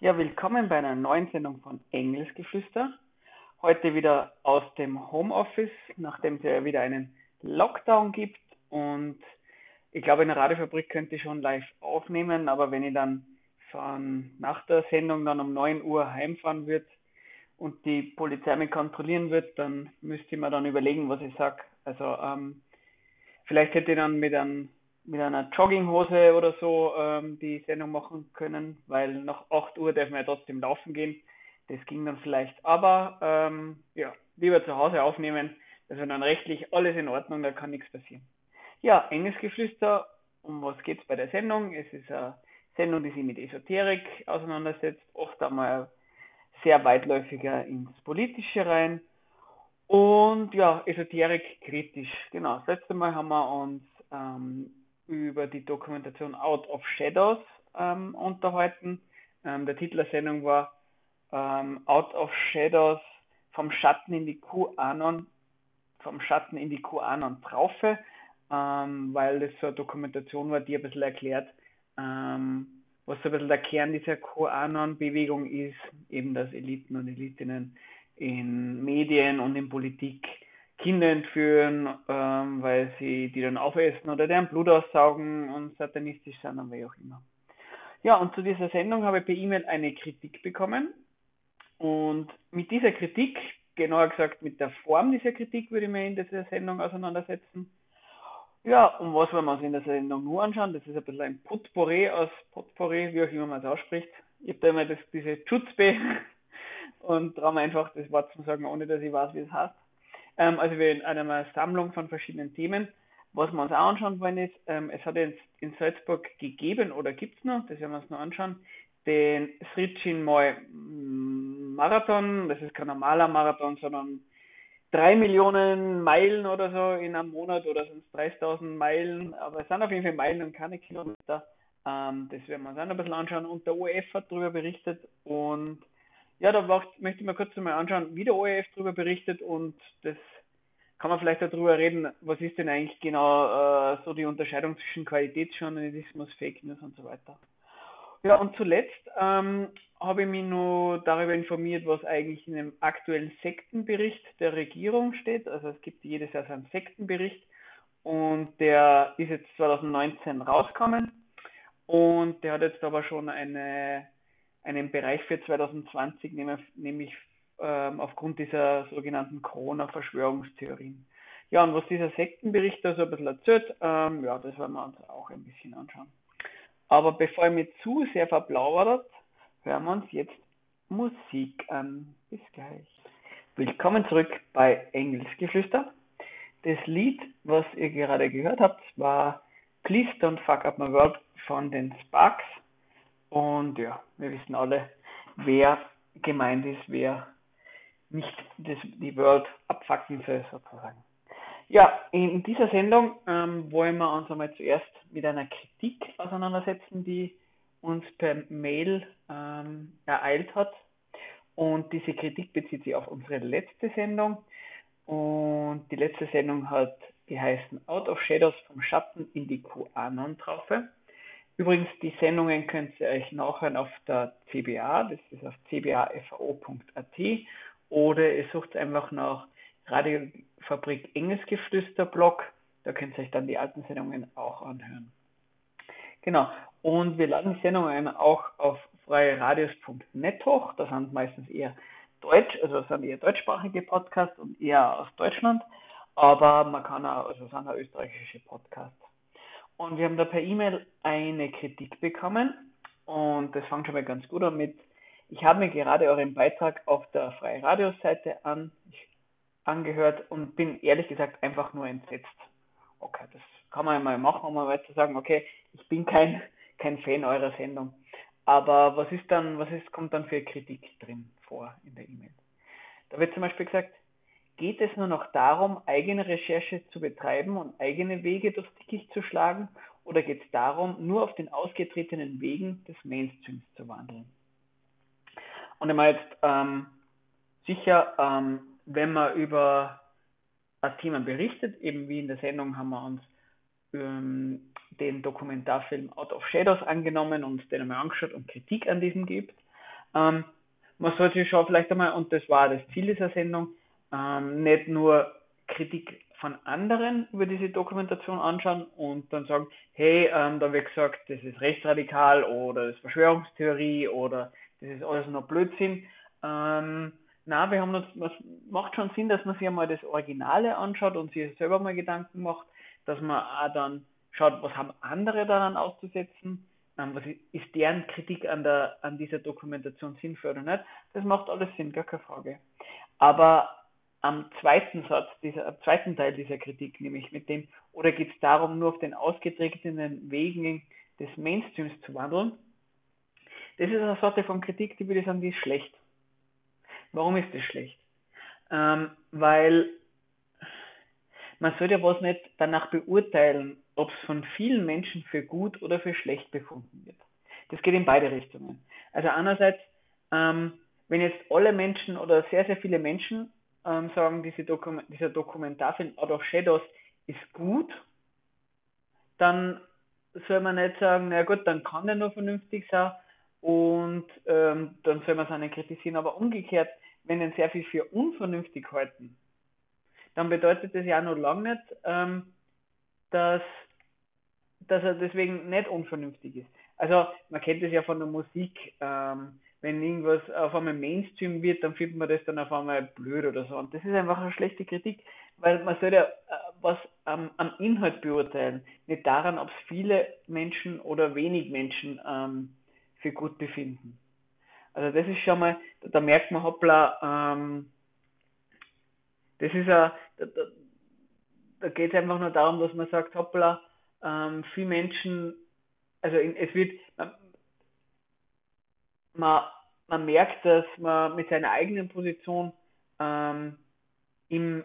Ja, willkommen bei einer neuen Sendung von Engelsgeflüster. Heute wieder aus dem Homeoffice, nachdem es ja wieder einen Lockdown gibt. Und ich glaube, in der Radiofabrik könnte ich schon live aufnehmen, aber wenn ich dann von, nach der Sendung dann um 9 Uhr heimfahren würde und die Polizei mich kontrollieren wird, dann müsste ich mir dann überlegen, was ich sage. Also ähm, vielleicht hätte ich dann mit, einem, mit einer Jogginghose oder so ähm, die Sendung machen können, weil nach 8 Uhr darf man ja trotzdem laufen gehen. Das ging dann vielleicht. Aber ähm, ja, lieber zu Hause aufnehmen. Also dann rechtlich alles in Ordnung, da kann nichts passieren. Ja, enges Geflüster, um was geht es bei der Sendung? Es ist eine Sendung, die sich mit Esoterik auseinandersetzt, oft einmal sehr weitläufiger ins Politische rein. Und ja, Esoterik kritisch. Genau, das letzte Mal haben wir uns ähm, über die Dokumentation Out of Shadows ähm, unterhalten. Ähm, der Titel der Sendung war ähm, Out of Shadows vom Schatten in die QAnon, vom Schatten in die QAnon-Traufe, ähm, weil das so eine Dokumentation war, die ein bisschen erklärt, ähm, was so ein bisschen der Kern dieser QAnon-Bewegung ist, eben dass Eliten und Elitinnen in Medien und in Politik Kinder entführen, ähm, weil sie die dann aufessen oder deren Blut aussaugen und satanistisch sind und wie auch immer. Ja, und zu dieser Sendung habe ich per E-Mail eine Kritik bekommen. Und mit dieser Kritik, genauer gesagt mit der Form dieser Kritik, würde ich mir in dieser Sendung auseinandersetzen. Ja, und was wollen wir uns in der Sendung nur anschauen? Das ist ein bisschen ein Potpourri aus Potpourri, wie auch immer man es ausspricht. Ich habe da immer das, diese Schutzbe und traue mir einfach das Wort zu sagen, ohne dass ich weiß, wie es heißt. Ähm, also wir in einer Sammlung von verschiedenen Themen. Was wir uns auch anschauen wollen ist, ähm, es hat jetzt in Salzburg gegeben oder gibt es noch, das werden wir uns noch anschauen, den Sritchin Moy Marathon. Das ist kein normaler Marathon, sondern drei Millionen Meilen oder so in einem Monat oder sind es 30.000 Meilen, aber es sind auf jeden Fall Meilen und keine Kilometer. Ähm, das werden wir uns auch noch ein bisschen anschauen und der ORF hat darüber berichtet und ja, da möchte ich mir kurz mal anschauen, wie der ORF darüber berichtet und das kann man vielleicht darüber reden, was ist denn eigentlich genau äh, so die Unterscheidung zwischen Qualitätsjournalismus, Fake News und so weiter. Ja, und zuletzt ähm, habe ich mich nur darüber informiert, was eigentlich in dem aktuellen Sektenbericht der Regierung steht. Also es gibt jedes Jahr so einen Sektenbericht und der ist jetzt 2019 rausgekommen und der hat jetzt aber schon eine, einen Bereich für 2020, nämlich ähm, aufgrund dieser sogenannten Corona-Verschwörungstheorien. Ja, und was dieser Sektenbericht da so ein bisschen erzählt, ähm, ja, das werden wir uns auch ein bisschen anschauen. Aber bevor ich mich zu sehr verplaudert, hören wir uns jetzt Musik an. Bis gleich. Willkommen zurück bei Engelsgeflüster. Das Lied, was ihr gerade gehört habt, war Please Don't Fuck Up My World von den Sparks. Und ja, wir wissen alle, wer gemeint ist, wer nicht das, die World abfacken soll, sozusagen. Ja, in dieser Sendung ähm, wollen wir uns einmal zuerst mit einer Kritik auseinandersetzen, die uns per Mail ähm, ereilt hat. Und diese Kritik bezieht sich auf unsere letzte Sendung. Und die letzte Sendung hat geheißen Out of Shadows vom Schatten in die QAnon-Traufe. Übrigens, die Sendungen könnt ihr euch nachhören auf der CBA, das ist auf cbafo.at oder ihr sucht einfach nach Radiofabrik Engelsgeflüster Blog. Da könnt ihr euch dann die alten Sendungen auch anhören. Genau. Und wir laden die Sendungen auch auf freieradios.net hoch. Das sind meistens eher Deutsch, also das sind eher deutschsprachige Podcasts und eher aus Deutschland. Aber man kann auch, also das sind auch österreichische Podcasts. Und wir haben da per E-Mail eine Kritik bekommen. Und das fängt schon mal ganz gut an mit, ich habe mir gerade euren Beitrag auf der Freie Radios-Seite an, angehört und bin ehrlich gesagt einfach nur entsetzt. Okay, das kann man mal machen, um mal zu sagen, okay, ich bin kein, kein Fan eurer Sendung. Aber was ist dann, was ist, kommt dann für Kritik drin vor in der E-Mail? Da wird zum Beispiel gesagt, geht es nur noch darum, eigene Recherche zu betreiben und eigene Wege durchs Dickicht zu schlagen, oder geht es darum, nur auf den ausgetretenen Wegen des Mainstreams zu wandeln? Und meine jetzt ähm, sicher, ähm, wenn man über ein Thema berichtet, eben wie in der Sendung haben wir uns ähm, den Dokumentarfilm Out of Shadows angenommen und den einmal angeschaut und Kritik an diesem gibt. Ähm, man sollte schon vielleicht einmal, und das war das Ziel dieser Sendung, ähm, nicht nur Kritik von anderen über diese Dokumentation anschauen und dann sagen, hey, ähm, da wird gesagt, das ist rechtsradikal oder das ist Verschwörungstheorie oder das ist alles nur Blödsinn. Ähm, na, wir haben uns, es macht schon Sinn, dass man sich einmal das Originale anschaut und sich selber mal Gedanken macht, dass man auch dann schaut, was haben andere daran auszusetzen, ähm, was ist deren Kritik an der an dieser Dokumentation sinnvoll oder nicht. Das macht alles Sinn, gar keine Frage. Aber am zweiten Satz, dieser, am zweiten Teil dieser Kritik, nämlich mit dem, oder geht es darum, nur auf den ausgetretenen Wegen des Mainstreams zu wandeln? Das ist eine Sorte von Kritik, die würde ich sagen, die ist schlecht. Warum ist das schlecht? Ähm, weil man sollte ja was nicht danach beurteilen, ob es von vielen Menschen für gut oder für schlecht befunden wird. Das geht in beide Richtungen. Also einerseits, ähm, wenn jetzt alle Menschen oder sehr, sehr viele Menschen ähm, sagen, diese Dokum dieser Dokumentarfilm Out of Shadows ist gut, dann soll man nicht sagen, na gut, dann kann der nur vernünftig sein und ähm, dann soll man es auch nicht kritisieren. Aber umgekehrt, wenn den sehr viel für unvernünftig halten, dann bedeutet das ja noch lange nicht, ähm, dass, dass er deswegen nicht unvernünftig ist. Also man kennt das ja von der Musik, ähm, wenn irgendwas auf einmal Mainstream wird, dann findet man das dann auf einmal blöd oder so. Und das ist einfach eine schlechte Kritik, weil man soll ja äh, was am, am Inhalt beurteilen, nicht daran, ob es viele Menschen oder wenig Menschen ähm, für gut befinden. Also das ist schon mal, da, da merkt man, hoppla, ähm, das ist ja, da, da, da geht es einfach nur darum, dass man sagt, hoppla, ähm, viele Menschen, also in, es wird, man, man merkt, dass man mit seiner eigenen Position ähm, im,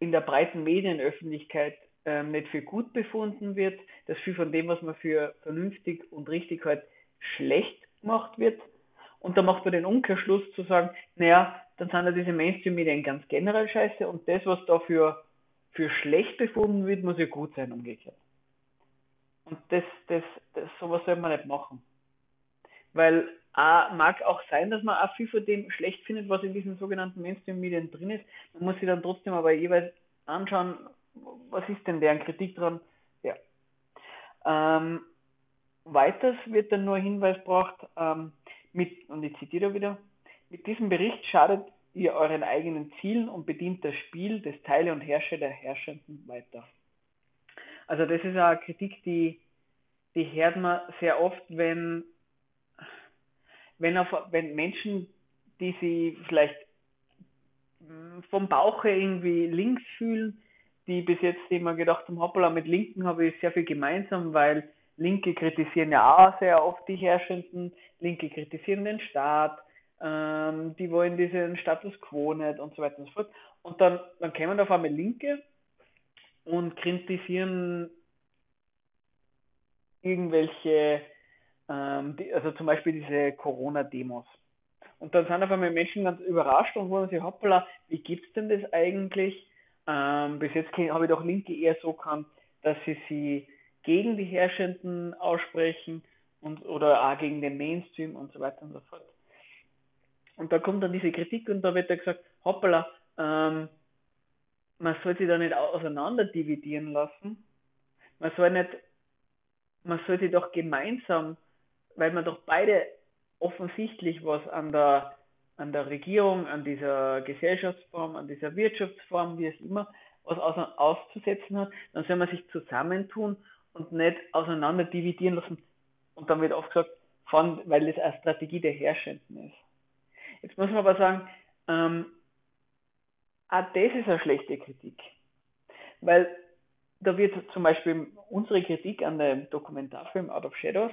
in der breiten Medienöffentlichkeit ähm, nicht für gut befunden wird, dass viel von dem, was man für vernünftig und richtig halt schlecht gemacht wird. Und da macht man den Umkehrschluss zu sagen, naja, dann sind ja diese Mainstream-Medien ganz generell scheiße und das, was da für, für schlecht befunden wird, muss ja gut sein, umgekehrt. Und das, das, das, sowas soll man nicht machen. Weil äh, mag auch sein, dass man auch viel von dem schlecht findet, was in diesen sogenannten Mainstream-Medien drin ist. Man muss sich dann trotzdem aber jeweils anschauen, was ist denn deren Kritik dran. Ja. Ähm, weiters wird dann nur Hinweis gebracht, ähm, mit, und ich zitiere wieder, mit diesem Bericht schadet ihr euren eigenen Zielen und bedient das Spiel des Teile und Herrscher der Herrschenden weiter. Also das ist eine Kritik, die, die hört man sehr oft, wenn wenn, auf, wenn Menschen, die sich vielleicht hm, vom Bauche irgendwie links fühlen, die bis jetzt immer gedacht haben, hoppala, mit Linken habe ich sehr viel gemeinsam, weil Linke kritisieren ja auch sehr oft die Herrschenden, Linke kritisieren den Staat, ähm, die wollen diesen Status quo nicht und so weiter und so fort. Und dann, dann kämen auf einmal Linke und kritisieren irgendwelche ähm, die, also zum Beispiel diese Corona-Demos. Und dann sind auf einmal Menschen ganz überrascht und wundern sich, hoppala, wie gibt's denn das eigentlich? Ähm, bis jetzt habe ich doch Linke eher so gekannt, dass sie sie gegen die Herrschenden aussprechen und oder auch gegen den Mainstream und so weiter und so fort. Und da kommt dann diese Kritik und da wird dann gesagt, hoppala, ähm, man soll sie da nicht auseinander dividieren lassen. Man soll nicht, man soll sie doch gemeinsam weil man doch beide offensichtlich was an der, an der Regierung, an dieser Gesellschaftsform, an dieser Wirtschaftsform, wie es immer, was auszusetzen hat, dann soll man sich zusammentun und nicht auseinander dividieren lassen. Und dann wird oft gesagt, von, weil das eine Strategie der Herrschenden ist. Jetzt muss man aber sagen, ähm, auch das ist eine schlechte Kritik. Weil da wird zum Beispiel unsere Kritik an dem Dokumentarfilm Out of Shadows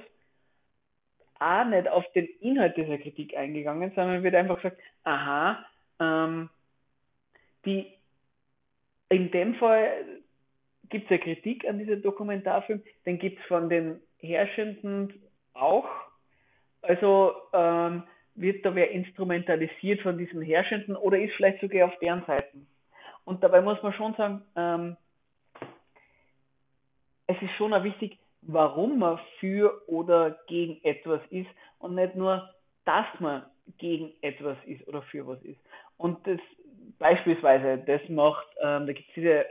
auch nicht auf den Inhalt dieser Kritik eingegangen, sondern wird einfach gesagt, aha, ähm, die, in dem Fall gibt es ja Kritik an diesem Dokumentarfilm, den gibt es von den Herrschenden auch. Also ähm, wird da wer instrumentalisiert von diesen Herrschenden oder ist vielleicht sogar auf deren Seiten. Und dabei muss man schon sagen, ähm, es ist schon auch wichtig, warum man für oder gegen etwas ist und nicht nur, dass man gegen etwas ist oder für was ist. Und das beispielsweise, das macht, ähm, da gibt es diese äh,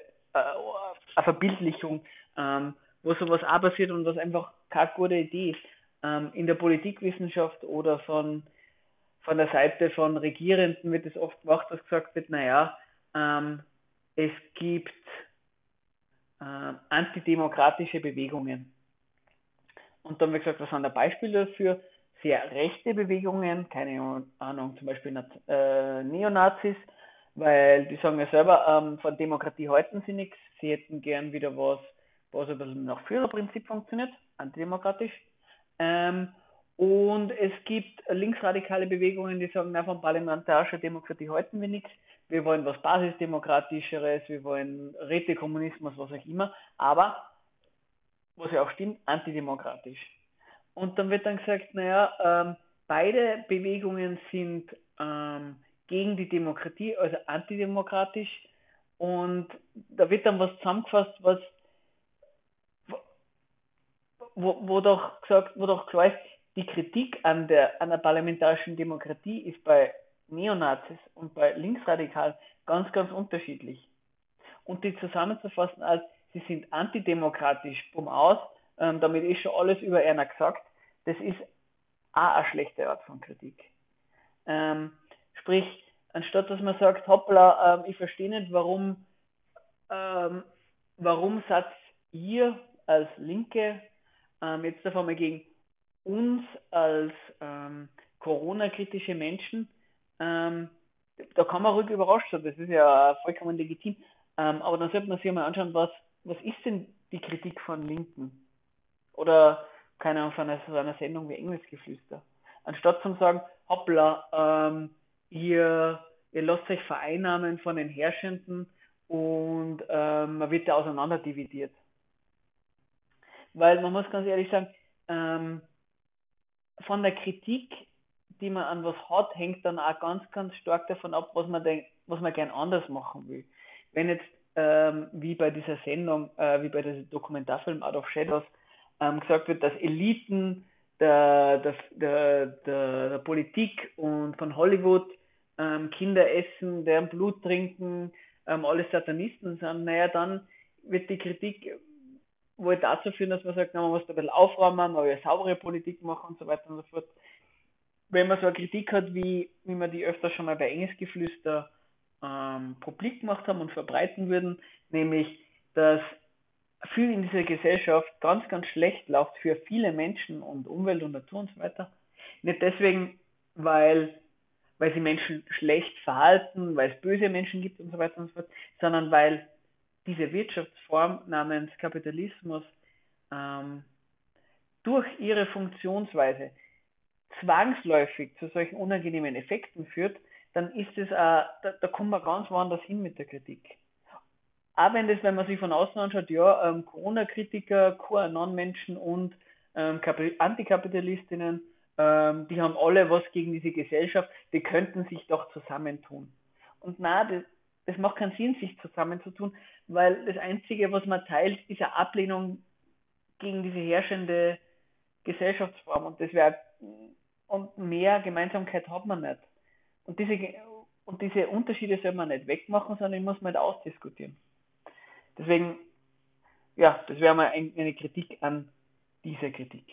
eine Verbildlichung, ähm, wo sowas auch passiert und was einfach keine gute Idee ist. Ähm, in der Politikwissenschaft oder von, von der Seite von Regierenden wird es oft gemacht, dass gesagt wird, naja, ähm, es gibt äh, antidemokratische Bewegungen. Und dann wird gesagt, was sind da Beispiele dafür? Sehr rechte Bewegungen, keine Ahnung, zum Beispiel äh, Neonazis, weil die sagen ja selber, ähm, von Demokratie halten sie nichts, sie hätten gern wieder was, was ein bisschen nach Führerprinzip funktioniert, antidemokratisch. Ähm, und es gibt linksradikale Bewegungen, die sagen, na, von parlamentarischer Demokratie halten wir nichts, wir wollen was Basisdemokratischeres, wir wollen Rätekommunismus, was auch immer, aber, was ja auch stimmt, antidemokratisch. Und dann wird dann gesagt, naja, ähm, beide Bewegungen sind ähm, gegen die Demokratie, also antidemokratisch. Und da wird dann was zusammengefasst, was wo, wo doch gesagt, wo doch klar ist, die Kritik an der, an der parlamentarischen Demokratie ist bei Neonazis und bei Linksradikalen ganz, ganz unterschiedlich. Und die zusammenzufassen als, sie sind antidemokratisch, bumm aus, ähm, damit ist schon alles über einer gesagt, das ist auch eine schlechte Art von Kritik. Ähm, sprich, anstatt dass man sagt, hoppla, ähm, ich verstehe nicht, warum, ähm, warum seid ihr als Linke ähm, jetzt auf einmal gegen uns als ähm, Corona-kritische Menschen, ähm, da kann man ruhig überrascht sein, das ist ja vollkommen legitim. Aber dann sollte man sich mal anschauen, was, was ist denn die Kritik von Linken? Oder, keine Ahnung, von einer, von einer Sendung wie Engelsgeflüster. Anstatt zu sagen, hoppla, ähm, ihr, ihr lasst euch vereinnahmen von den Herrschenden und ähm, man wird da auseinander dividiert. Weil man muss ganz ehrlich sagen, ähm, von der Kritik, die man an was hat, hängt dann auch ganz, ganz stark davon ab, was man denkt, was man gern anders machen will. Wenn jetzt, ähm, wie bei dieser Sendung, äh, wie bei diesem Dokumentarfilm Out of Shadows, ähm, gesagt wird, dass Eliten der, der, der, der, der Politik und von Hollywood ähm, Kinder essen, deren Blut trinken, ähm, alle Satanisten sind, naja, dann wird die Kritik wohl dazu führen, dass man sagt, na, man muss da ein bisschen aufräumen, man will saubere Politik machen und so weiter und so fort. Wenn man so eine Kritik hat, wie, wie man die öfter schon mal bei Engelsgeflüster ähm, publik gemacht haben und verbreiten würden, nämlich, dass viel in dieser Gesellschaft ganz, ganz schlecht läuft für viele Menschen und Umwelt und Natur und so weiter. Nicht deswegen, weil, weil sie Menschen schlecht verhalten, weil es böse Menschen gibt und so weiter und so fort, sondern weil diese Wirtschaftsform namens Kapitalismus ähm, durch ihre Funktionsweise zwangsläufig zu solchen unangenehmen Effekten führt, dann ist es, äh, da, da kommen wir ganz woanders hin mit der Kritik auch wenn das, wenn man sich von außen anschaut, ja, ähm, Corona-Kritiker, QAnon-Menschen und ähm, Antikapitalistinnen, ähm, die haben alle was gegen diese Gesellschaft, die könnten sich doch zusammentun. Und na, das, das macht keinen Sinn, sich zusammenzutun, weil das Einzige, was man teilt, ist eine Ablehnung gegen diese herrschende Gesellschaftsform und das wäre und mehr Gemeinsamkeit hat man nicht. Und diese und diese Unterschiede soll man nicht wegmachen, sondern ich muss mal ausdiskutieren. Deswegen, ja, das wäre mal eine Kritik an dieser Kritik.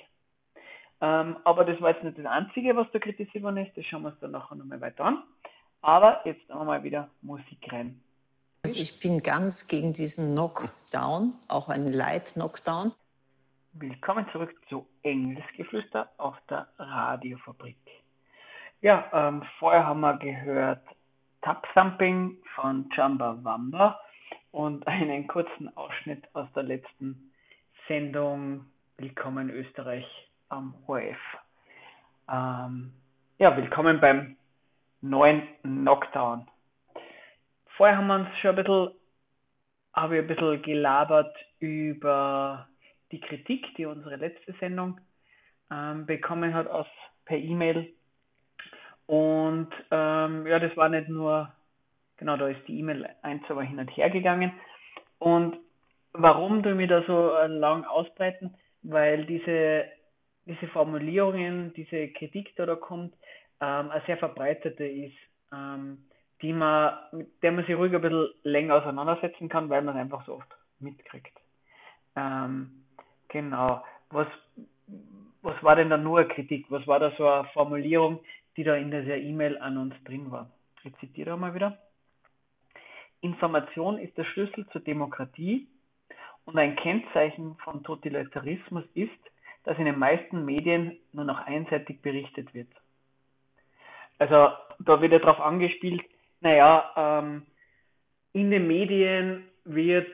Ähm, aber das war jetzt nicht das Einzige, was da kritisiert worden ist. Das schauen wir uns dann nachher nochmal weiter an. Aber jetzt mal wieder Musik rein. Also ich bin ganz gegen diesen Knockdown, auch einen Light-Knockdown. Willkommen zurück zu Engelsgeflüster auf der Radiofabrik. Ja, ähm, vorher haben wir gehört Tap Thumping von Jamba Wamba und einen kurzen Ausschnitt aus der letzten Sendung Willkommen Österreich am ORF. Ähm, ja, willkommen beim neuen Knockdown. Vorher haben wir uns schon ein bisschen, habe ich ein bisschen gelabert über die Kritik, die unsere letzte Sendung ähm, bekommen hat aus, per E-Mail. Und ähm, ja, das war nicht nur Genau, da ist die E-Mail eins aber hin und her gegangen. Und warum du mir da so äh, lang ausbreiten? Weil diese, diese Formulierungen, diese Kritik, die da kommt, ähm, eine sehr verbreitete ist, ähm, die man, mit der man sich ruhig ein bisschen länger auseinandersetzen kann, weil man einfach so oft mitkriegt. Ähm, genau. Was, was war denn da nur eine Kritik? Was war da so eine Formulierung, die da in dieser E-Mail an uns drin war? Ich zitiere mal wieder. Information ist der Schlüssel zur Demokratie und ein Kennzeichen von Totalitarismus ist, dass in den meisten Medien nur noch einseitig berichtet wird. Also da wird ja darauf angespielt, naja, ähm, in den Medien wird,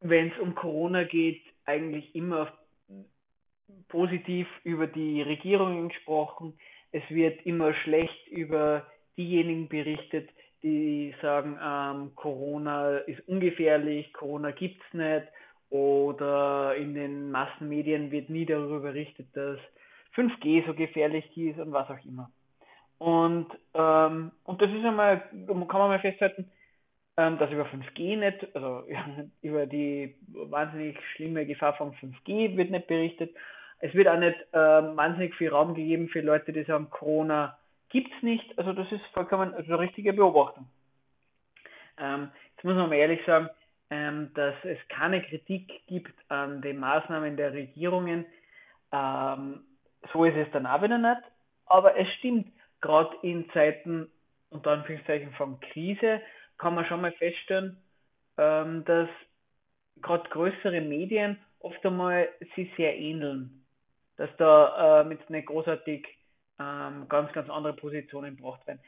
wenn es um Corona geht, eigentlich immer positiv über die Regierungen gesprochen. Es wird immer schlecht über diejenigen berichtet, die sagen, ähm, Corona ist ungefährlich, Corona gibt's nicht. Oder in den Massenmedien wird nie darüber berichtet, dass 5G so gefährlich ist und was auch immer. Und, ähm, und das ist einmal, kann man mal festhalten, ähm, dass über 5G nicht, also über die wahnsinnig schlimme Gefahr von 5G wird nicht berichtet. Es wird auch nicht ähm, wahnsinnig viel Raum gegeben für Leute, die sagen, Corona gibt es nicht. Also das ist vollkommen also eine richtige Beobachtung. Ähm, jetzt muss man mal ehrlich sagen, ähm, dass es keine Kritik gibt an den Maßnahmen der Regierungen. Ähm, so ist es dann auch wieder nicht. Aber es stimmt, gerade in Zeiten unter Anführungszeichen von Krise kann man schon mal feststellen, ähm, dass gerade größere Medien oft einmal sich sehr ähneln. Dass da ähm, jetzt nicht großartig ähm, ganz, ganz andere Positionen gebracht werden.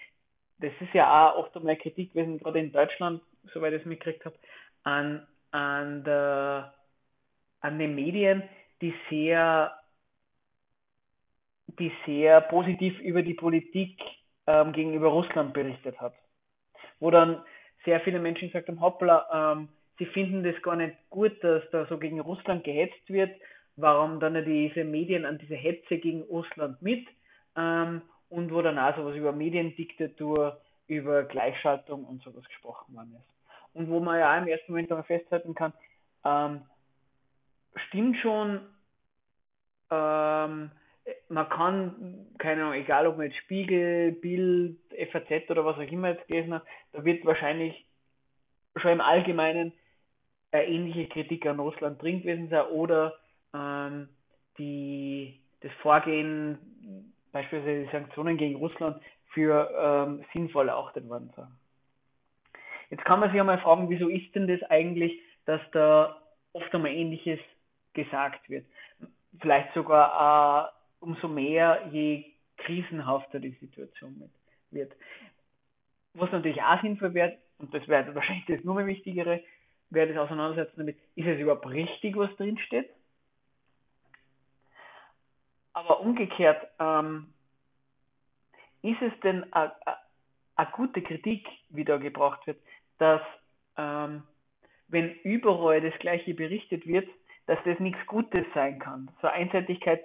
Das ist ja auch oft einmal Kritik gewesen, gerade in Deutschland, soweit ich es mitgekriegt habe, an, an, an den Medien, die sehr die sehr positiv über die Politik ähm, gegenüber Russland berichtet hat. Wo dann sehr viele Menschen gesagt haben, hoppla, ähm, sie finden das gar nicht gut, dass da so gegen Russland gehetzt wird, warum dann diese Medien an diese Hetze gegen Russland mit ähm, und wo dann auch sowas über Mediendiktatur, über Gleichschaltung und sowas gesprochen worden ist. Und wo man ja auch im ersten Moment aber festhalten kann, ähm, stimmt schon, ähm, man kann, keine Ahnung, egal ob man jetzt Spiegel, Bild, FAZ oder was auch immer jetzt gelesen hat, da wird wahrscheinlich schon im Allgemeinen eine ähnliche Kritik an Russland drin gewesen sein oder ähm, die, das Vorgehen, beispielsweise die Sanktionen gegen Russland, für ähm, sinnvoll erachtet worden sein. Jetzt kann man sich einmal fragen, wieso ist denn das eigentlich, dass da oft einmal Ähnliches gesagt wird? Vielleicht sogar äh, umso mehr, je krisenhafter die Situation wird. Was natürlich auch sinnvoll wäre, und das wäre wahrscheinlich das nur mehr Wichtigere, wäre das Auseinandersetzen damit, ist es überhaupt richtig, was drin steht? Aber umgekehrt, ähm, ist es denn eine gute Kritik, wie da gebracht wird, dass ähm, wenn überall das Gleiche berichtet wird, dass das nichts Gutes sein kann. So Einseitigkeit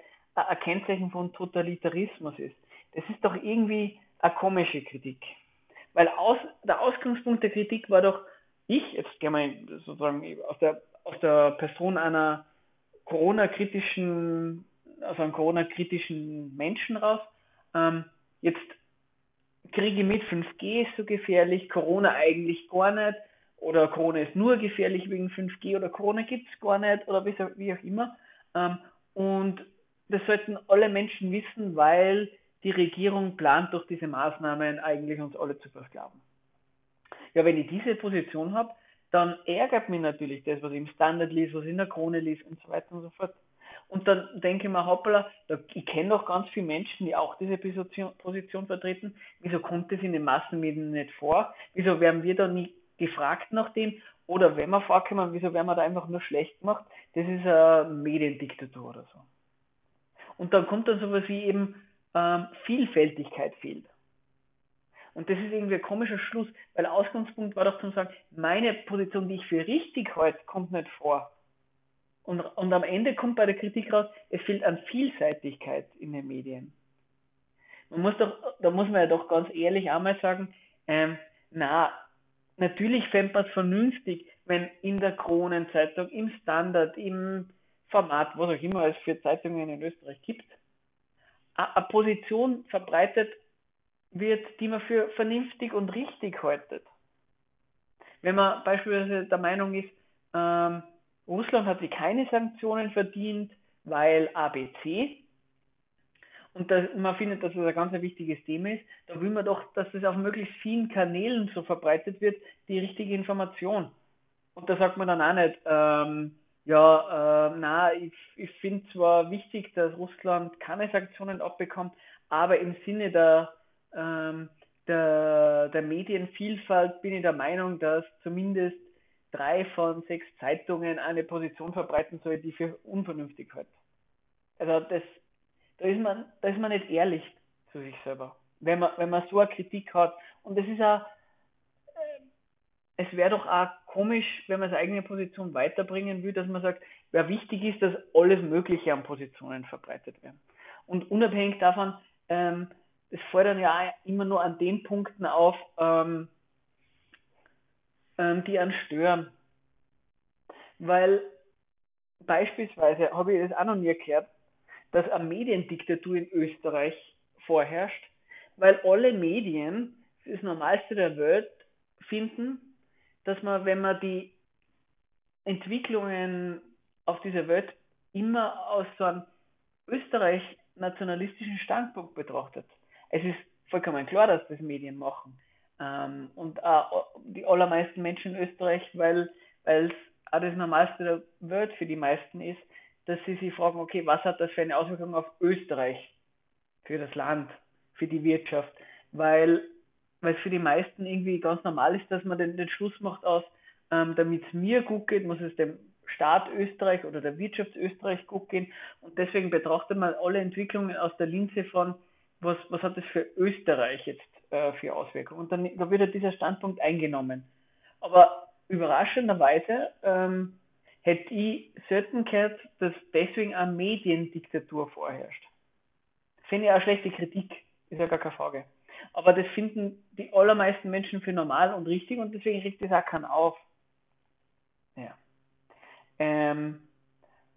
ein Kennzeichen von Totalitarismus ist. Das ist doch irgendwie eine komische Kritik. Weil aus, der Ausgangspunkt der Kritik war doch, ich, jetzt gehen wir sozusagen aus der, aus der Person einer Corona-kritischen, also einem Corona-kritischen Menschen raus, ähm, jetzt kriege ich mit, 5G ist so gefährlich, Corona eigentlich gar nicht, oder Corona ist nur gefährlich wegen 5G, oder Corona gibt es gar nicht, oder wie, auch immer. Ähm, und das sollten alle Menschen wissen, weil die Regierung plant durch diese Maßnahmen eigentlich uns alle zu versklaven. Ja, wenn ich diese Position habe, dann ärgert mich natürlich das, was ich im Standard liest, was ich in der Krone liest und so weiter und so fort. Und dann denke ich mir, hoppala, ich kenne doch ganz viele Menschen, die auch diese Position, Position vertreten. Wieso kommt das in den Massenmedien nicht vor? Wieso werden wir da nie gefragt nach dem? Oder wenn wir vorkommen, wieso werden wir da einfach nur schlecht gemacht? Das ist eine Mediendiktatur oder so. Und dann kommt dann sowas wie eben ähm, Vielfältigkeit fehlt. Und das ist irgendwie ein komischer Schluss, weil Ausgangspunkt war doch zu sagen, meine Position, die ich für richtig halte, kommt nicht vor. Und, und am Ende kommt bei der Kritik raus, es fehlt an Vielseitigkeit in den Medien. Man muss doch, da muss man ja doch ganz ehrlich einmal sagen, ähm, na, natürlich fände man es vernünftig, wenn in der Kronenzeitung, im Standard, im Format, was auch immer es für Zeitungen in Österreich gibt, eine Position verbreitet wird, die man für vernünftig und richtig haltet. Wenn man beispielsweise der Meinung ist, ähm, Russland hat sich keine Sanktionen verdient, weil ABC, und das, man findet, dass das ein ganz wichtiges Thema ist, da will man doch, dass das auf möglichst vielen Kanälen so verbreitet wird, die richtige Information. Und da sagt man dann auch nicht, ähm, ja, äh, na, ich, ich finde zwar wichtig, dass Russland keine Sanktionen abbekommt, aber im Sinne der, ähm, der, der Medienvielfalt bin ich der Meinung, dass zumindest drei von sechs Zeitungen eine Position verbreiten soll, die für unvernünftig hält. Also das, da ist man, da ist man nicht ehrlich zu sich selber, wenn man, wenn man so eine Kritik hat. Und das ist auch, äh, es wäre doch auch komisch, wenn man seine eigene Position weiterbringen will, dass man sagt, ja, wichtig ist, dass alles Mögliche an Positionen verbreitet werden. Und unabhängig davon, ähm, es dann ja immer nur an den Punkten auf, ähm, ähm, die einen stören. Weil beispielsweise, habe ich das auch noch nie gehört, dass eine Mediendiktatur in Österreich vorherrscht, weil alle Medien, das Normalste der Welt, finden, dass man, wenn man die Entwicklungen auf dieser Welt immer aus so einem österreich-nationalistischen Standpunkt betrachtet. Es ist vollkommen klar, dass das Medien machen. Ähm, und auch die allermeisten Menschen in Österreich, weil es auch das Normalste der Welt für die meisten ist, dass sie sich fragen, okay, was hat das für eine Auswirkung auf Österreich, für das Land, für die Wirtschaft, weil weil es für die meisten irgendwie ganz normal ist, dass man den, den Schluss macht aus, ähm, damit es mir gut geht, muss es dem Staat Österreich oder der Wirtschaft Österreich gut gehen und deswegen betrachtet man alle Entwicklungen aus der Linse von, was, was hat das für Österreich jetzt äh, für Auswirkungen und dann da wird ja dieser Standpunkt eingenommen. Aber überraschenderweise ähm, hätte ich selten gehört, dass deswegen eine Mediendiktatur vorherrscht. Finde ich auch schlechte Kritik, ist ja gar keine Frage. Aber das finden die allermeisten Menschen für normal und richtig und deswegen regt das auch keinen auf. Ja. Ähm,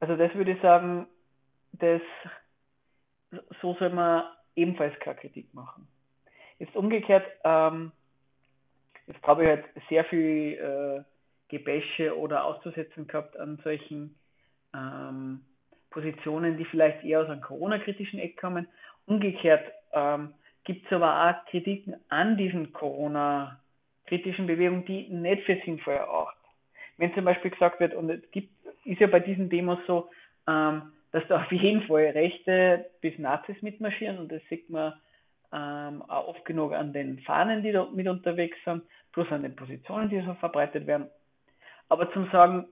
also das würde ich sagen, das, so soll man ebenfalls keine Kritik machen. Jetzt umgekehrt, ähm, jetzt habe ich halt sehr viel äh, Gebäsche oder auszusetzen gehabt an solchen ähm, Positionen, die vielleicht eher aus einem Corona-kritischen Eck kommen. Umgekehrt ähm, gibt es aber auch Kritiken an diesen Corona-kritischen Bewegungen, die nicht für sinnvoll erachten. Wenn zum Beispiel gesagt wird, und es gibt, ist ja bei diesen Demos so, ähm, dass da auf jeden Fall Rechte bis Nazis mitmarschieren und das sieht man ähm, auch oft genug an den Fahnen, die da mit unterwegs sind, plus an den Positionen, die so verbreitet werden. Aber zum Sagen,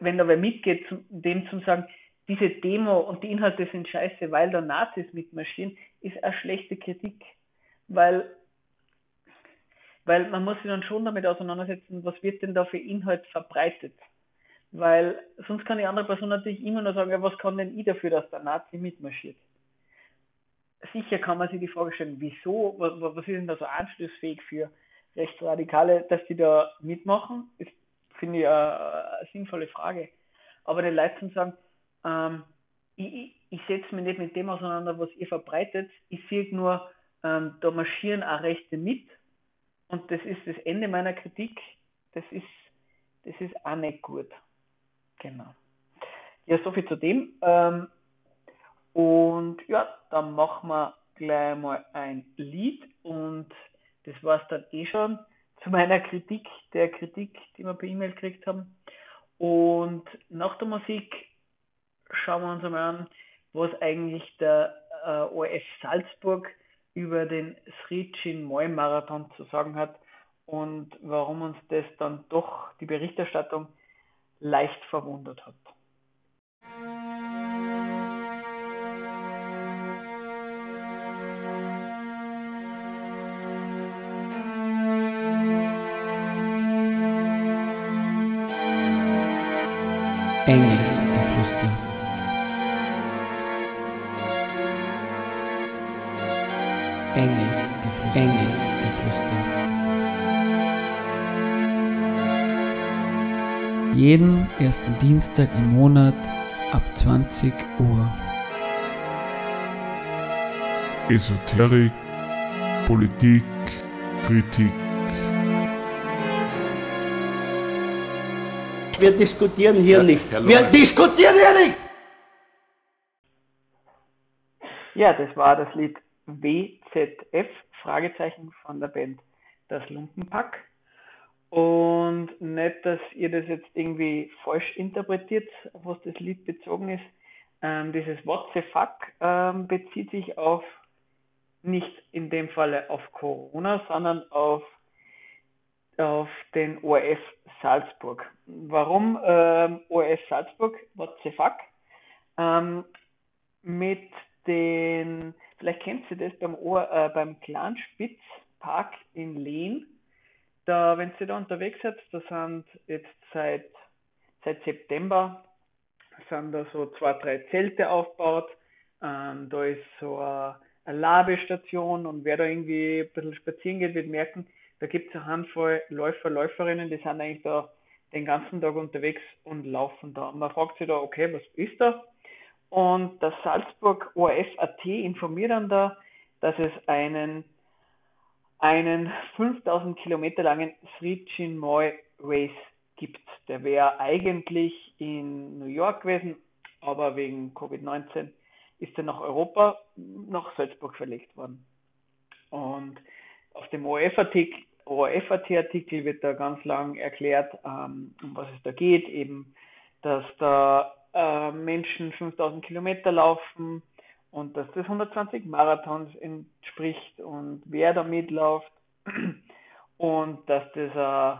wenn da wer mitgeht, zum, dem zum Sagen, diese Demo und die Inhalte sind scheiße, weil da Nazis mitmarschieren, ist eine schlechte Kritik. Weil, weil man muss sich dann schon damit auseinandersetzen, was wird denn da für Inhalt verbreitet. Weil sonst kann die andere Person natürlich immer nur sagen, ja, was kann denn ich dafür, dass der Nazi mitmarschiert? Sicher kann man sich die Frage stellen, wieso, was, ist denn da so anschlussfähig für Rechtsradikale, dass die da mitmachen, ist, finde ich, eine, eine, sinnvolle Frage. Aber den Leuten sagen, ähm, ich, ich setze mich nicht mit dem auseinander, was ihr verbreitet, ich sehe nur, ähm, da marschieren auch Rechte mit und das ist das Ende meiner Kritik, das ist, das ist auch nicht gut. Genau. Ja, soviel zu dem. Ähm, und ja, dann machen wir gleich mal ein Lied und das war es dann eh schon zu meiner Kritik, der Kritik, die wir per E-Mail gekriegt haben. Und nach der Musik schauen wir uns einmal an, was eigentlich der äh, ORF Salzburg über den Sri Moy Marathon zu sagen hat und warum uns das dann doch die Berichterstattung leicht verwundert hat. Engelsgeflüster. Englisch, Geflüster. Englisch, Geflüster. Jeden ersten Dienstag im Monat ab 20 Uhr. Esoterik, Politik, Kritik. Wir diskutieren hier Herr, nicht. Herr wir diskutieren hier nicht! Ja, das war das Lied W WZF, Fragezeichen von der Band Das Lumpenpack. Und nicht, dass ihr das jetzt irgendwie falsch interpretiert, was das Lied bezogen ist. Ähm, dieses What the fuck ähm, bezieht sich auf nicht in dem Falle auf Corona, sondern auf, auf den ORF Salzburg. Warum ähm, ORF Salzburg? What the fuck? Ähm, mit den, vielleicht kennt ihr das beim, Ohr, äh, beim Clanspitz-Park in Lehn. Da, wenn ihr da unterwegs seid, da sind jetzt seit, seit September sind da so zwei, drei Zelte aufgebaut. Ähm, da ist so eine, eine Labestation und wer da irgendwie ein bisschen spazieren geht, wird merken, da gibt es eine Handvoll Läufer, Läuferinnen, die sind eigentlich da den ganzen Tag unterwegs und laufen da. Und man fragt sich da, okay, was ist da? Und das Salzburg ORF.at informiert dann da, dass es einen, einen 5000 Kilometer langen Sri Chinmoy Race gibt. Der wäre eigentlich in New York gewesen, aber wegen Covid-19 ist er nach Europa, nach Salzburg verlegt worden. Und auf dem ORF-Artikel wird da ganz lang erklärt, ähm, um was es da geht, eben, dass da äh, Menschen 5000 Kilometer laufen und dass das 120 Marathons entspricht und wer da mitläuft und dass das, äh,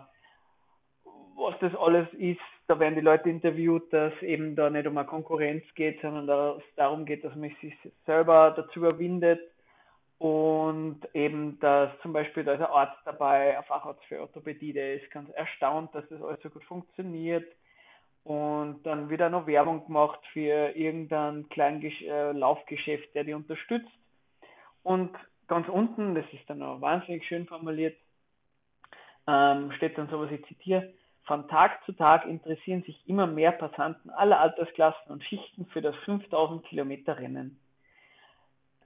was das alles ist, da werden die Leute interviewt, dass eben da nicht um eine Konkurrenz geht, sondern dass es darum geht, dass man sich selber dazu überwindet und eben, dass zum Beispiel da ist ein Arzt dabei, ein Facharzt für Orthopädie, der ist ganz erstaunt, dass das alles so gut funktioniert und dann wieder noch Werbung gemacht für irgendein kleines äh, Laufgeschäft, der die unterstützt. Und ganz unten, das ist dann auch wahnsinnig schön formuliert, ähm, steht dann sowas, ich zitiere, von Tag zu Tag interessieren sich immer mehr Passanten aller Altersklassen und Schichten für das 5000 Kilometer Rennen.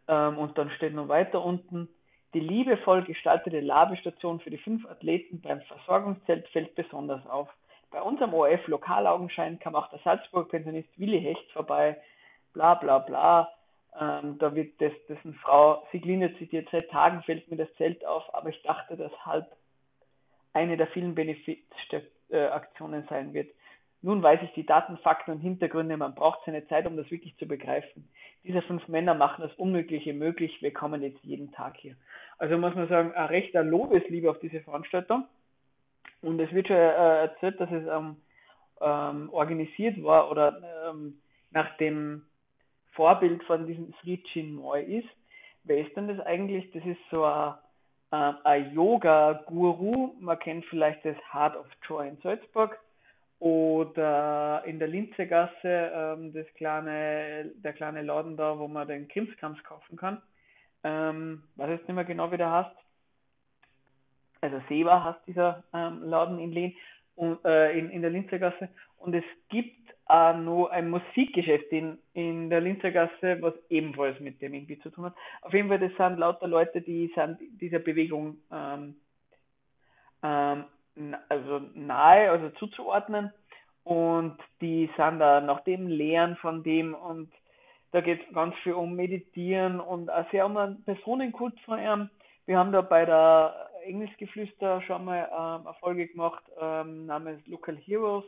Ähm, und dann steht noch weiter unten, die liebevoll gestaltete Labestation für die fünf Athleten beim Versorgungszelt fällt besonders auf. Bei unserem ORF Lokalaugenschein kam auch der Salzburg-Pensionist Willi Hecht vorbei, bla bla bla. Ähm, da wird das, dessen Frau Sigline zitiert, seit Tagen fällt mir das Zelt auf, aber ich dachte, dass halt eine der vielen Benefizaktionen sein wird. Nun weiß ich die Daten, Fakten und Hintergründe, man braucht seine Zeit, um das wirklich zu begreifen. Diese fünf Männer machen das Unmögliche möglich, wir kommen jetzt jeden Tag hier. Also muss man sagen, ein rechter Lobesliebe auf diese Veranstaltung. Und es wird schon äh, erzählt, dass es ähm, ähm, organisiert war oder ähm, nach dem Vorbild von diesem Sri Chinmoy ist. Wer ist denn das eigentlich? Das ist so ein, äh, ein Yoga-Guru. Man kennt vielleicht das Heart of Joy in Salzburg oder in der Linzegasse ähm, das kleine, der kleine Laden da, wo man den Krimskrams kaufen kann. Ähm, weiß jetzt nicht mehr genau, wie der heißt also Seva heißt dieser ähm, Laden in Lehn und, äh, in, in der Linzergasse und es gibt auch noch ein Musikgeschäft in, in der Linzergasse, was ebenfalls mit dem irgendwie zu tun hat. Auf jeden Fall, das sind lauter Leute, die sind dieser Bewegung ähm, ähm, also nahe, also zuzuordnen und die sind da nach dem Lehren von dem und da geht es ganz viel um Meditieren und auch sehr um einen Personenkult von ihm. Wir haben da bei der Engelsgeflüster schon mal ähm, Erfolge gemacht ähm, namens Local Heroes,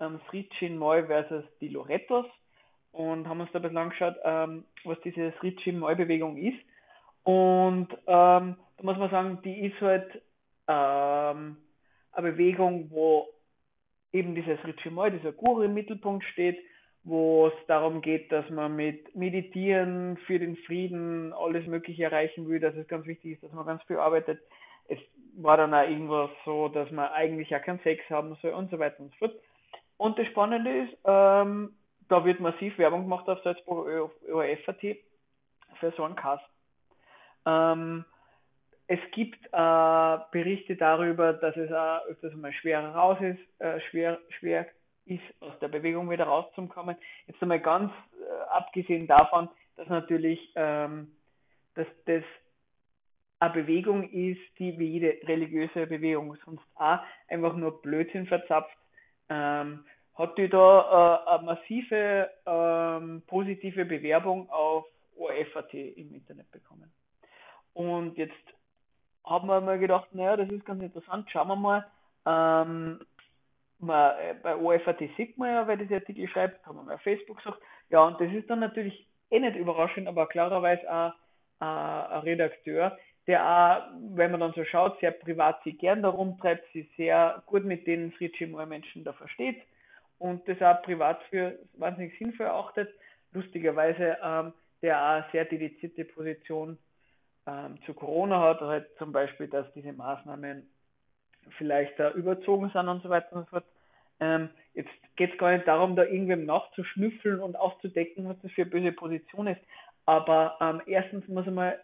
ähm, Sri Chinmoy versus die Lorettos und haben uns da ein bisschen angeschaut, ähm, was diese Sri Chinmoy Bewegung ist. Und ähm, da muss man sagen, die ist halt ähm, eine Bewegung, wo eben dieser Sri Chinmoy, dieser Guru im Mittelpunkt steht, wo es darum geht, dass man mit Meditieren für den Frieden alles Mögliche erreichen will, dass es ganz wichtig ist, dass man ganz viel arbeitet, es war dann auch irgendwas so, dass man eigentlich ja keinen Sex haben soll und so weiter und so fort. Und das Spannende ist, ähm, da wird massiv Werbung gemacht auf Salzburg ORF.at für so einen Cast. Ähm, es gibt äh, Berichte darüber, dass es äh, öfters mal schwerer raus ist, äh, schwer, schwer ist, aus der Bewegung wieder rauszukommen. Jetzt einmal ganz äh, abgesehen davon, dass natürlich ähm, dass das eine Bewegung ist, die wie jede religiöse Bewegung sonst auch einfach nur Blödsinn verzapft, ähm, hat die da äh, eine massive ähm, positive Bewerbung auf ORF.at im Internet bekommen. Und jetzt haben wir mal gedacht, naja, das ist ganz interessant, schauen wir mal. Ähm, man, äh, bei OFAT sieht man ja, wer diese Artikel schreibt, haben wir mal auf Facebook gesagt. Ja, und das ist dann natürlich eh nicht überraschend, aber klarerweise auch äh, ein Redakteur, der auch, wenn man dann so schaut, sehr privat sich gern darum treibt, sich sehr gut mit den Fritschi-Menschen da versteht und das auch privat für wahnsinnig sinnvoll erachtet. Lustigerweise, ähm, der auch eine sehr dedizierte Position ähm, zu Corona hat, halt zum Beispiel, dass diese Maßnahmen vielleicht da überzogen sind und so weiter und so fort. Ähm, jetzt geht es gar nicht darum, da irgendwem nachzuschnüffeln und aufzudecken, was das für eine böse Position ist. Aber ähm, erstens muss man,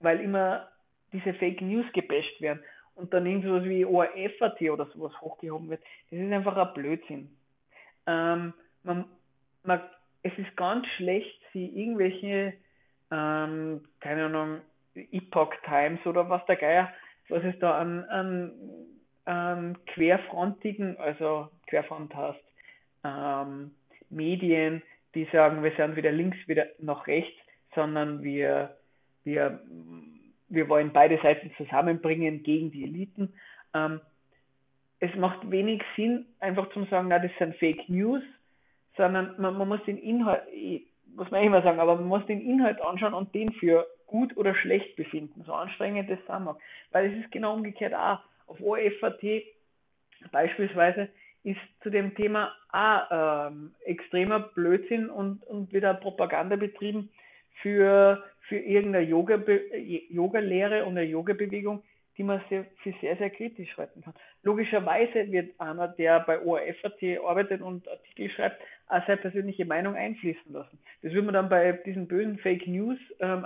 weil immer diese Fake News gebasht werden und dann irgendwas wie ORF.at oder sowas hochgehoben wird, das ist einfach ein Blödsinn. Ähm, man, man, es ist ganz schlecht, sie irgendwelche, ähm, keine Ahnung, Epoch Times oder was der Geier, was es da an, an, an querfrontigen, also Querfront hast, ähm, Medien, die sagen, wir sind wieder links, wieder nach rechts, sondern wir, wir, wir wollen beide Seiten zusammenbringen gegen die Eliten. Ähm, es macht wenig Sinn, einfach zu sagen, na, das sind Fake News, sondern man, man muss den Inhalt, muss man immer sagen, aber man muss den Inhalt anschauen und den für gut oder schlecht befinden, so anstrengend das sein mag. Weil es ist genau umgekehrt auch. Auf OFAT beispielsweise ist zu dem Thema auch ähm, extremer Blödsinn und, und wieder Propaganda betrieben für, für irgendeine Yoga-Lehre und eine Yoga-Bewegung, die man sehr, für sehr, sehr kritisch halten kann. Logischerweise wird einer, der bei ORF.at arbeitet und Artikel schreibt, auch seine persönliche Meinung einfließen lassen. Das würde man dann bei diesen bösen Fake News ähm,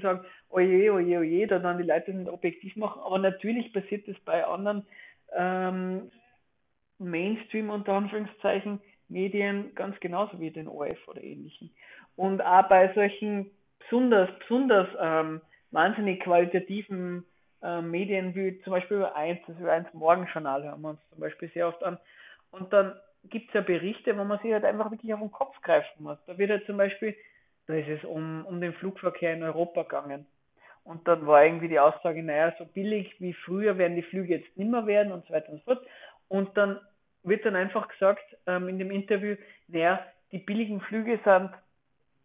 sagen, oje, oje, oje, da dann die Leute nicht objektiv machen. Aber natürlich passiert das bei anderen ähm, Mainstream unter Anführungszeichen Medien ganz genauso wie den ORF oder ähnlichen. Und auch bei solchen besonders, besonders ähm, wahnsinnig qualitativen äh, Medien wie zum Beispiel über eins, das über eins Morgenjournal hören wir uns zum Beispiel sehr oft an. Und dann gibt es ja Berichte, wo man sich halt einfach wirklich auf den Kopf greifen muss. Da wird ja zum Beispiel, da ist es um, um den Flugverkehr in Europa gegangen. Und dann war irgendwie die Aussage, naja, so billig wie früher werden die Flüge jetzt nimmer werden und so weiter und so fort. Und dann wird dann einfach gesagt ähm, in dem Interview, naja, die billigen Flüge sind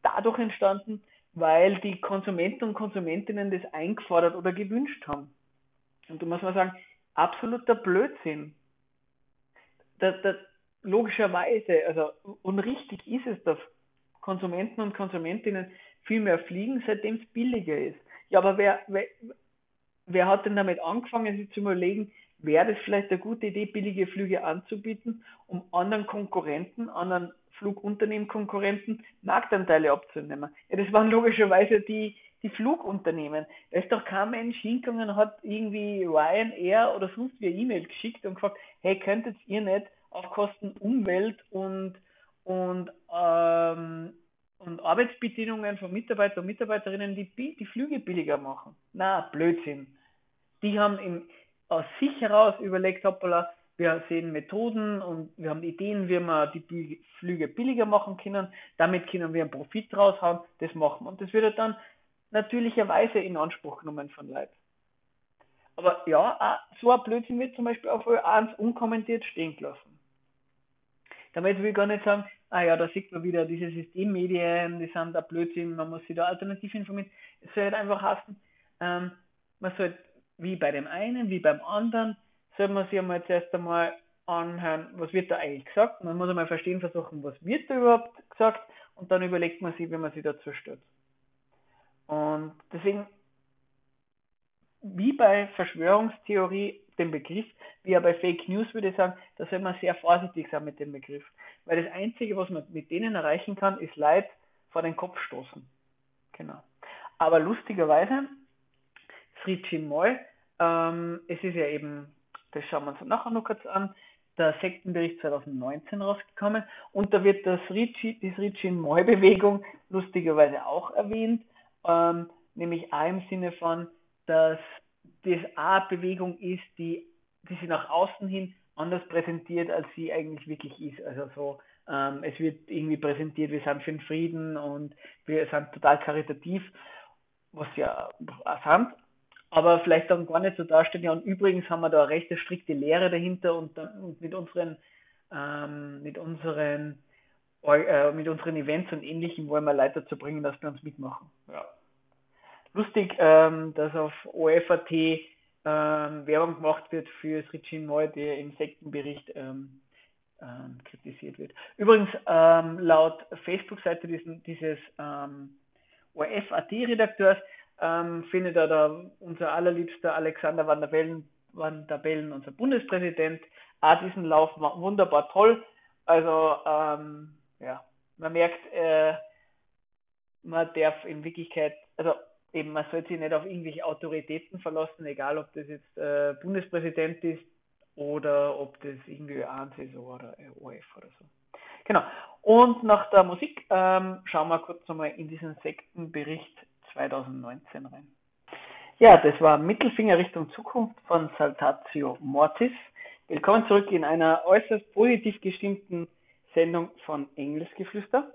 dadurch entstanden, weil die Konsumenten und Konsumentinnen das eingefordert oder gewünscht haben. Und da muss man sagen, absoluter Blödsinn. Da, da, logischerweise, also und richtig ist es, dass Konsumenten und Konsumentinnen viel mehr fliegen, seitdem es billiger ist. Ja, aber wer, wer, wer hat denn damit angefangen, sich zu überlegen, wäre das vielleicht eine gute Idee, billige Flüge anzubieten, um anderen Konkurrenten, anderen Flugunternehmenkonkurrenten Marktanteile abzunehmen. Ja, das waren logischerweise die, die Flugunternehmen. Da ist doch kein Mensch hingegangen hat irgendwie Ryanair oder sonst wie eine E-Mail geschickt und gefragt, hey, könntet ihr nicht auf Kosten Umwelt und, und, ähm, und Arbeitsbedingungen von Mitarbeitern und Mitarbeiterinnen die, die Flüge billiger machen? Na, Blödsinn. Die haben im, aus sich heraus überlegt, hoppala, wir sehen Methoden und wir haben Ideen, wie wir die Flüge billiger machen können. Damit können wir einen Profit raushauen. Das machen wir. Und das wird dann natürlicherweise in Anspruch genommen von Leuten. Aber ja, so ein Blödsinn wird zum Beispiel auf Ö1 unkommentiert stehen gelassen. Damit will ich gar nicht sagen, ah ja, da sieht man wieder diese Systemmedien, die sind da Blödsinn, man muss sich da alternativ informieren. Es soll halt einfach heißen, ähm, man soll wie bei dem einen, wie beim anderen, soll man sich einmal zuerst einmal anhören, was wird da eigentlich gesagt. Man muss einmal verstehen versuchen, was wird da überhaupt gesagt und dann überlegt man sich, wie man sich dazu stört. Und deswegen, wie bei Verschwörungstheorie, dem Begriff, wie ja bei Fake News würde ich sagen, da soll man sehr vorsichtig sein mit dem Begriff. Weil das Einzige, was man mit denen erreichen kann, ist Leid vor den Kopf stoßen. Genau. Aber lustigerweise Sri Chinmoy. Ähm, es ist ja eben, das schauen wir uns nachher noch kurz an, der Sektenbericht 2019 rausgekommen und da wird das Sri, die Sri Chinmoy-Bewegung lustigerweise auch erwähnt, ähm, nämlich auch im Sinne von, dass das eine Bewegung ist, die, die sich nach außen hin anders präsentiert, als sie eigentlich wirklich ist. Also so, ähm, es wird irgendwie präsentiert, wir sind für den Frieden und wir sind total karitativ, was ja sind, aber vielleicht dann gar nicht so darstellen. Ja, und übrigens haben wir da eine recht strikte Lehre dahinter und, dann, und mit unseren, ähm, mit unseren äh, mit unseren Events und ähnlichem wollen wir Leute dazu bringen, dass wir uns mitmachen. Ja. Lustig, ähm, dass auf OFAT ähm, Werbung gemacht wird für Sritchin Moy, der im Sektenbericht ähm, ähm, kritisiert wird. Übrigens, ähm, laut Facebook-Seite dieses ähm, ORF-AT-Redakteurs ähm, findet er da unser allerliebster Alexander Van der Bellen, Van der Bellen unser Bundespräsident, auch diesen Lauf wunderbar toll. Also, ähm, ja, man merkt, äh, man darf in Wirklichkeit, also eben, man sollte sich nicht auf irgendwelche Autoritäten verlassen, egal ob das jetzt äh, Bundespräsident ist oder ob das irgendwie ANC ist oder ORF oder so. Genau. Und nach der Musik ähm, schauen wir kurz nochmal in diesen Sektenbericht 2019 rein. Ja, das war Mittelfinger Richtung Zukunft von Saltatio Mortis. Willkommen zurück in einer äußerst positiv gestimmten Sendung von Engelsgeflüster.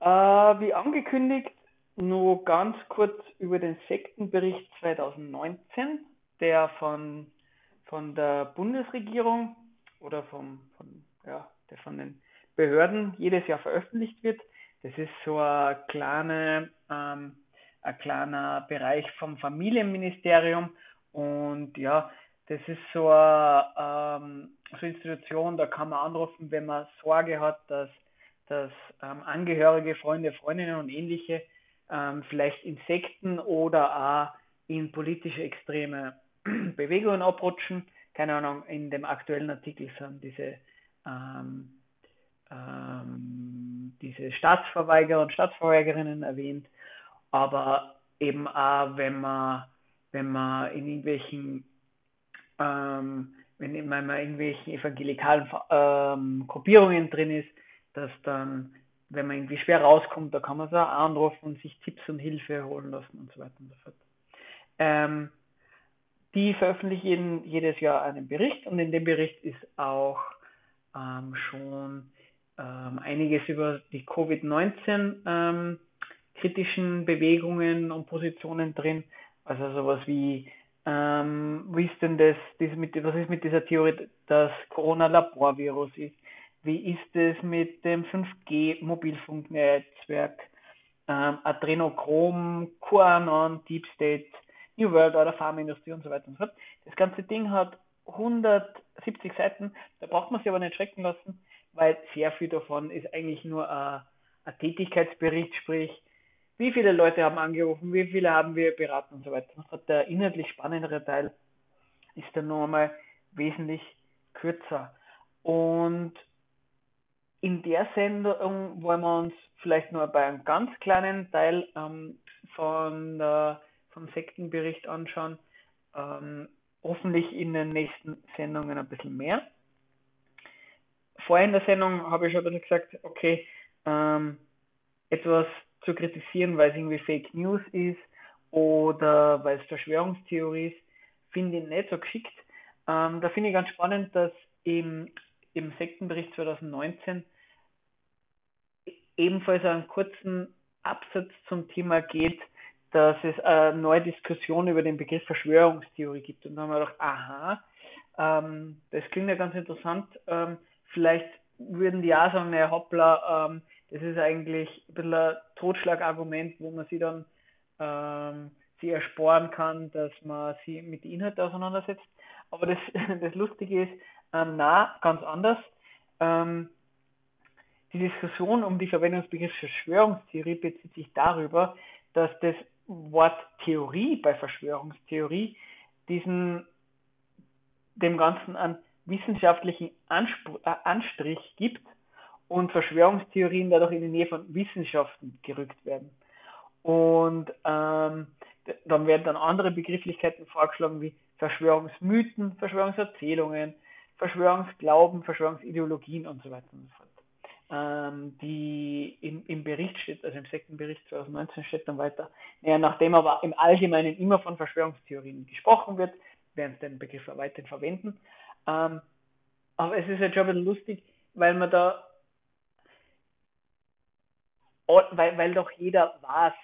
Äh, wie angekündigt, nur ganz kurz über den Sektenbericht 2019, der von, von der Bundesregierung oder vom, von, ja, der von den Behörden jedes Jahr veröffentlicht wird. Das ist so ein, kleine, ähm, ein kleiner Bereich vom Familienministerium und ja, das ist so eine, ähm, so eine Institution, da kann man anrufen, wenn man Sorge hat, dass, dass ähm, Angehörige, Freunde, Freundinnen und ähnliche ähm, vielleicht in Sekten oder auch in politische extreme Bewegungen abrutschen. Keine Ahnung, in dem aktuellen Artikel sind diese, ähm, ähm, diese Staatsverweigerer und Staatsverweigerinnen erwähnt, aber eben auch, wenn man, wenn man in irgendwelchen ähm, wenn man in irgendwelchen evangelikalen ähm, Gruppierungen drin ist, dass dann wenn man irgendwie schwer rauskommt, da kann man so anrufen und sich Tipps und Hilfe holen lassen und so weiter und so fort. Ähm, die veröffentlichen jedes Jahr einen Bericht und in dem Bericht ist auch ähm, schon ähm, einiges über die Covid-19 ähm, kritischen Bewegungen und Positionen drin. Also sowas wie, ähm, wie ist denn das, das mit, was ist mit dieser Theorie, dass Corona Laborvirus ist? Wie ist es mit dem 5G-Mobilfunknetzwerk, ähm, Adrenochrom, QAnon, Deep State, New World Order, Pharmaindustrie und so weiter und so fort. Das ganze Ding hat 170 Seiten, da braucht man sich aber nicht schrecken lassen, weil sehr viel davon ist eigentlich nur ein, ein Tätigkeitsbericht, sprich, wie viele Leute haben angerufen, wie viele haben wir beraten und so weiter. Der inhaltlich spannendere Teil ist dann nur einmal wesentlich kürzer. Und in der Sendung wollen wir uns vielleicht nur bei einem ganz kleinen Teil ähm, von der, vom Sektenbericht anschauen. Ähm, hoffentlich in den nächsten Sendungen ein bisschen mehr. Vorher in der Sendung habe ich schon ein bisschen gesagt, okay, ähm, etwas zu kritisieren, weil es irgendwie Fake News ist oder weil es Verschwörungstheorie ist, finde ich nicht so geschickt. Ähm, da finde ich ganz spannend, dass im im Sektenbericht 2019 ebenfalls einen kurzen Absatz zum Thema geht, dass es eine neue Diskussion über den Begriff Verschwörungstheorie gibt. Und da haben wir gedacht, aha, ähm, das klingt ja ganz interessant. Ähm, vielleicht würden die auch sagen, naja, hoppla, ähm, das ist eigentlich ein bisschen ein Totschlagargument, wo man sie dann ähm, sie ersporen kann, dass man sie mit den Inhalten auseinandersetzt. Aber das, das Lustige ist, ähm, na, ganz anders. Ähm, die Diskussion um die Verwendung des Begriffs Verschwörungstheorie bezieht sich darüber, dass das Wort Theorie bei Verschwörungstheorie diesen dem Ganzen einen wissenschaftlichen Anspr äh, Anstrich gibt und Verschwörungstheorien dadurch in die Nähe von Wissenschaften gerückt werden. Und ähm, dann werden dann andere Begrifflichkeiten vorgeschlagen wie Verschwörungsmythen, Verschwörungserzählungen, Verschwörungsglauben, Verschwörungsideologien und so weiter und so fort. Ähm, die im, im Bericht steht, also im Sektenbericht 2019 steht dann weiter, naja, nachdem aber im Allgemeinen immer von Verschwörungstheorien gesprochen wird, werden sie den Begriff weiterhin verwenden. Ähm, aber es ist jetzt schon ein bisschen lustig, weil man da, weil, weil doch jeder weiß,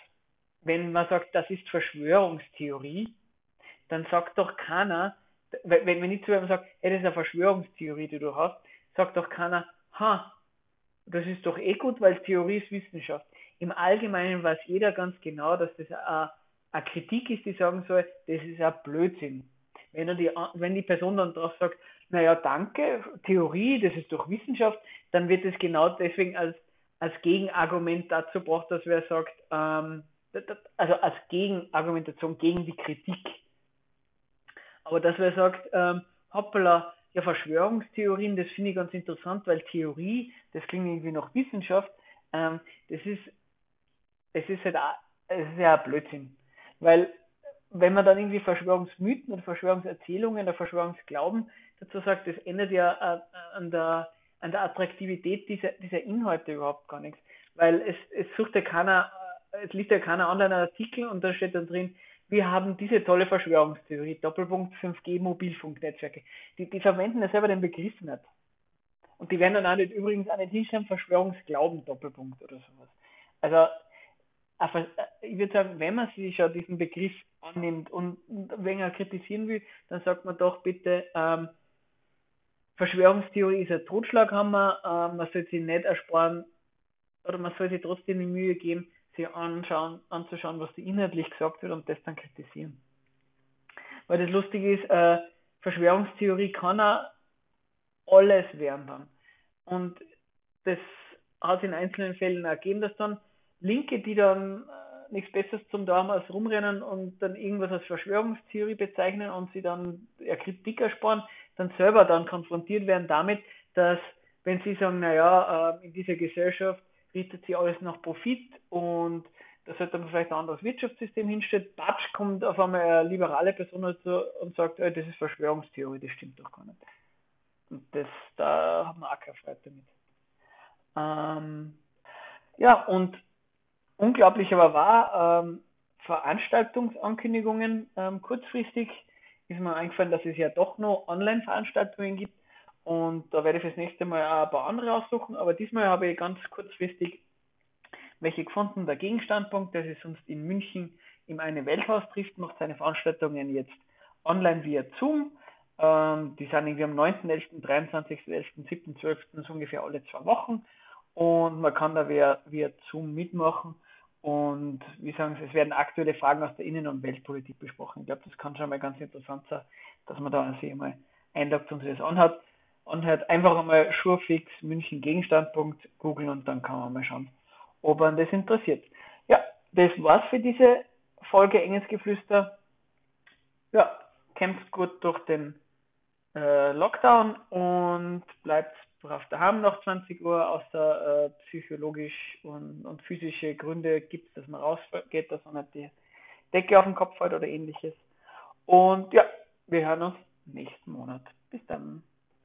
wenn man sagt, das ist Verschwörungstheorie, dann sagt doch keiner, wenn, wenn ich zu jemandem sage, hey, das ist eine Verschwörungstheorie, die du hast, sagt doch keiner, ha, das ist doch eh gut, weil Theorie ist Wissenschaft. Im Allgemeinen weiß jeder ganz genau, dass das eine, eine Kritik ist, die sagen soll, das ist ein Blödsinn. Wenn, die, wenn die Person dann drauf sagt, naja, danke, Theorie, das ist doch Wissenschaft, dann wird es genau deswegen als, als Gegenargument dazu gebracht, dass wer sagt, ähm, also als Gegenargumentation gegen die Kritik. Aber dass wer sagt, ähm, hoppala, ja, Verschwörungstheorien, das finde ich ganz interessant, weil Theorie, das klingt irgendwie nach Wissenschaft, ähm, das ist, es ist halt, es ist ja Blödsinn. Weil, wenn man dann irgendwie Verschwörungsmythen oder Verschwörungserzählungen oder Verschwörungsglauben dazu sagt, das ändert ja äh, an der, an der Attraktivität dieser, dieser Inhalte überhaupt gar nichts. Weil es, es sucht ja keiner, es liest ja keiner Online-Artikel und da steht dann drin, wir haben diese tolle Verschwörungstheorie, Doppelpunkt 5G Mobilfunknetzwerke. Die, die verwenden ja selber den Begriff nicht. Und die werden dann auch nicht, übrigens auch nicht hinschreiben, Verschwörungsglauben, Doppelpunkt oder sowas. Also, ich würde sagen, wenn man sich schon diesen Begriff annimmt und wenn er kritisieren will, dann sagt man doch bitte, ähm, Verschwörungstheorie ist ein Totschlaghammer, ähm, man soll sich nicht ersparen oder man soll sich trotzdem die Mühe geben, sich anschauen, anzuschauen, was da inhaltlich gesagt wird und das dann kritisieren. Weil das Lustige ist, äh, Verschwörungstheorie kann auch alles werden dann. Und das hat in einzelnen Fällen ergeben, dass dann Linke, die dann äh, nichts Besseres zum Tun als rumrennen und dann irgendwas als Verschwörungstheorie bezeichnen und sie dann ja, Kritik ersparen, dann selber dann konfrontiert werden damit, dass wenn sie sagen, naja, äh, in dieser Gesellschaft richtet sich alles nach Profit und da sollte man vielleicht ein anderes Wirtschaftssystem hinstellt. Batsch kommt auf einmal eine liberale Person dazu und sagt, oh, das ist Verschwörungstheorie, das stimmt doch gar nicht. Und das, da haben wir auch keine Freude damit. Ähm, ja, und unglaublich aber war, ähm, Veranstaltungsankündigungen ähm, kurzfristig ist mir eingefallen, dass es ja doch noch Online-Veranstaltungen gibt und da werde ich fürs nächste Mal auch ein paar andere aussuchen. Aber diesmal habe ich ganz kurzfristig welche gefunden. Der Gegenstandpunkt, der sich sonst in München im eine Welthaus trifft, macht seine Veranstaltungen jetzt online via Zoom. Ähm, die sind irgendwie am 9.11., 23.11., 7., 12. so ungefähr alle zwei Wochen. Und man kann da via, via Zoom mitmachen. Und wie sagen Sie, es werden aktuelle Fragen aus der Innen- und Weltpolitik besprochen. Ich glaube, das kann schon mal ganz interessant sein, dass man da sich einmal einloggt und sich das anhat halt einfach einmal Schurfix München Gegenstandpunkt googeln und dann kann man mal schauen, ob man das interessiert. Ja, das war's für diese Folge Engelsgeflüster. Ja, kämpft gut durch den äh, Lockdown und bleibt brav daheim nach 20 Uhr, außer äh, psychologisch und, und physische Gründe gibt, dass man rausgeht, dass man nicht die Decke auf den Kopf hat oder ähnliches. Und ja, wir hören uns nächsten Monat. Bis dann.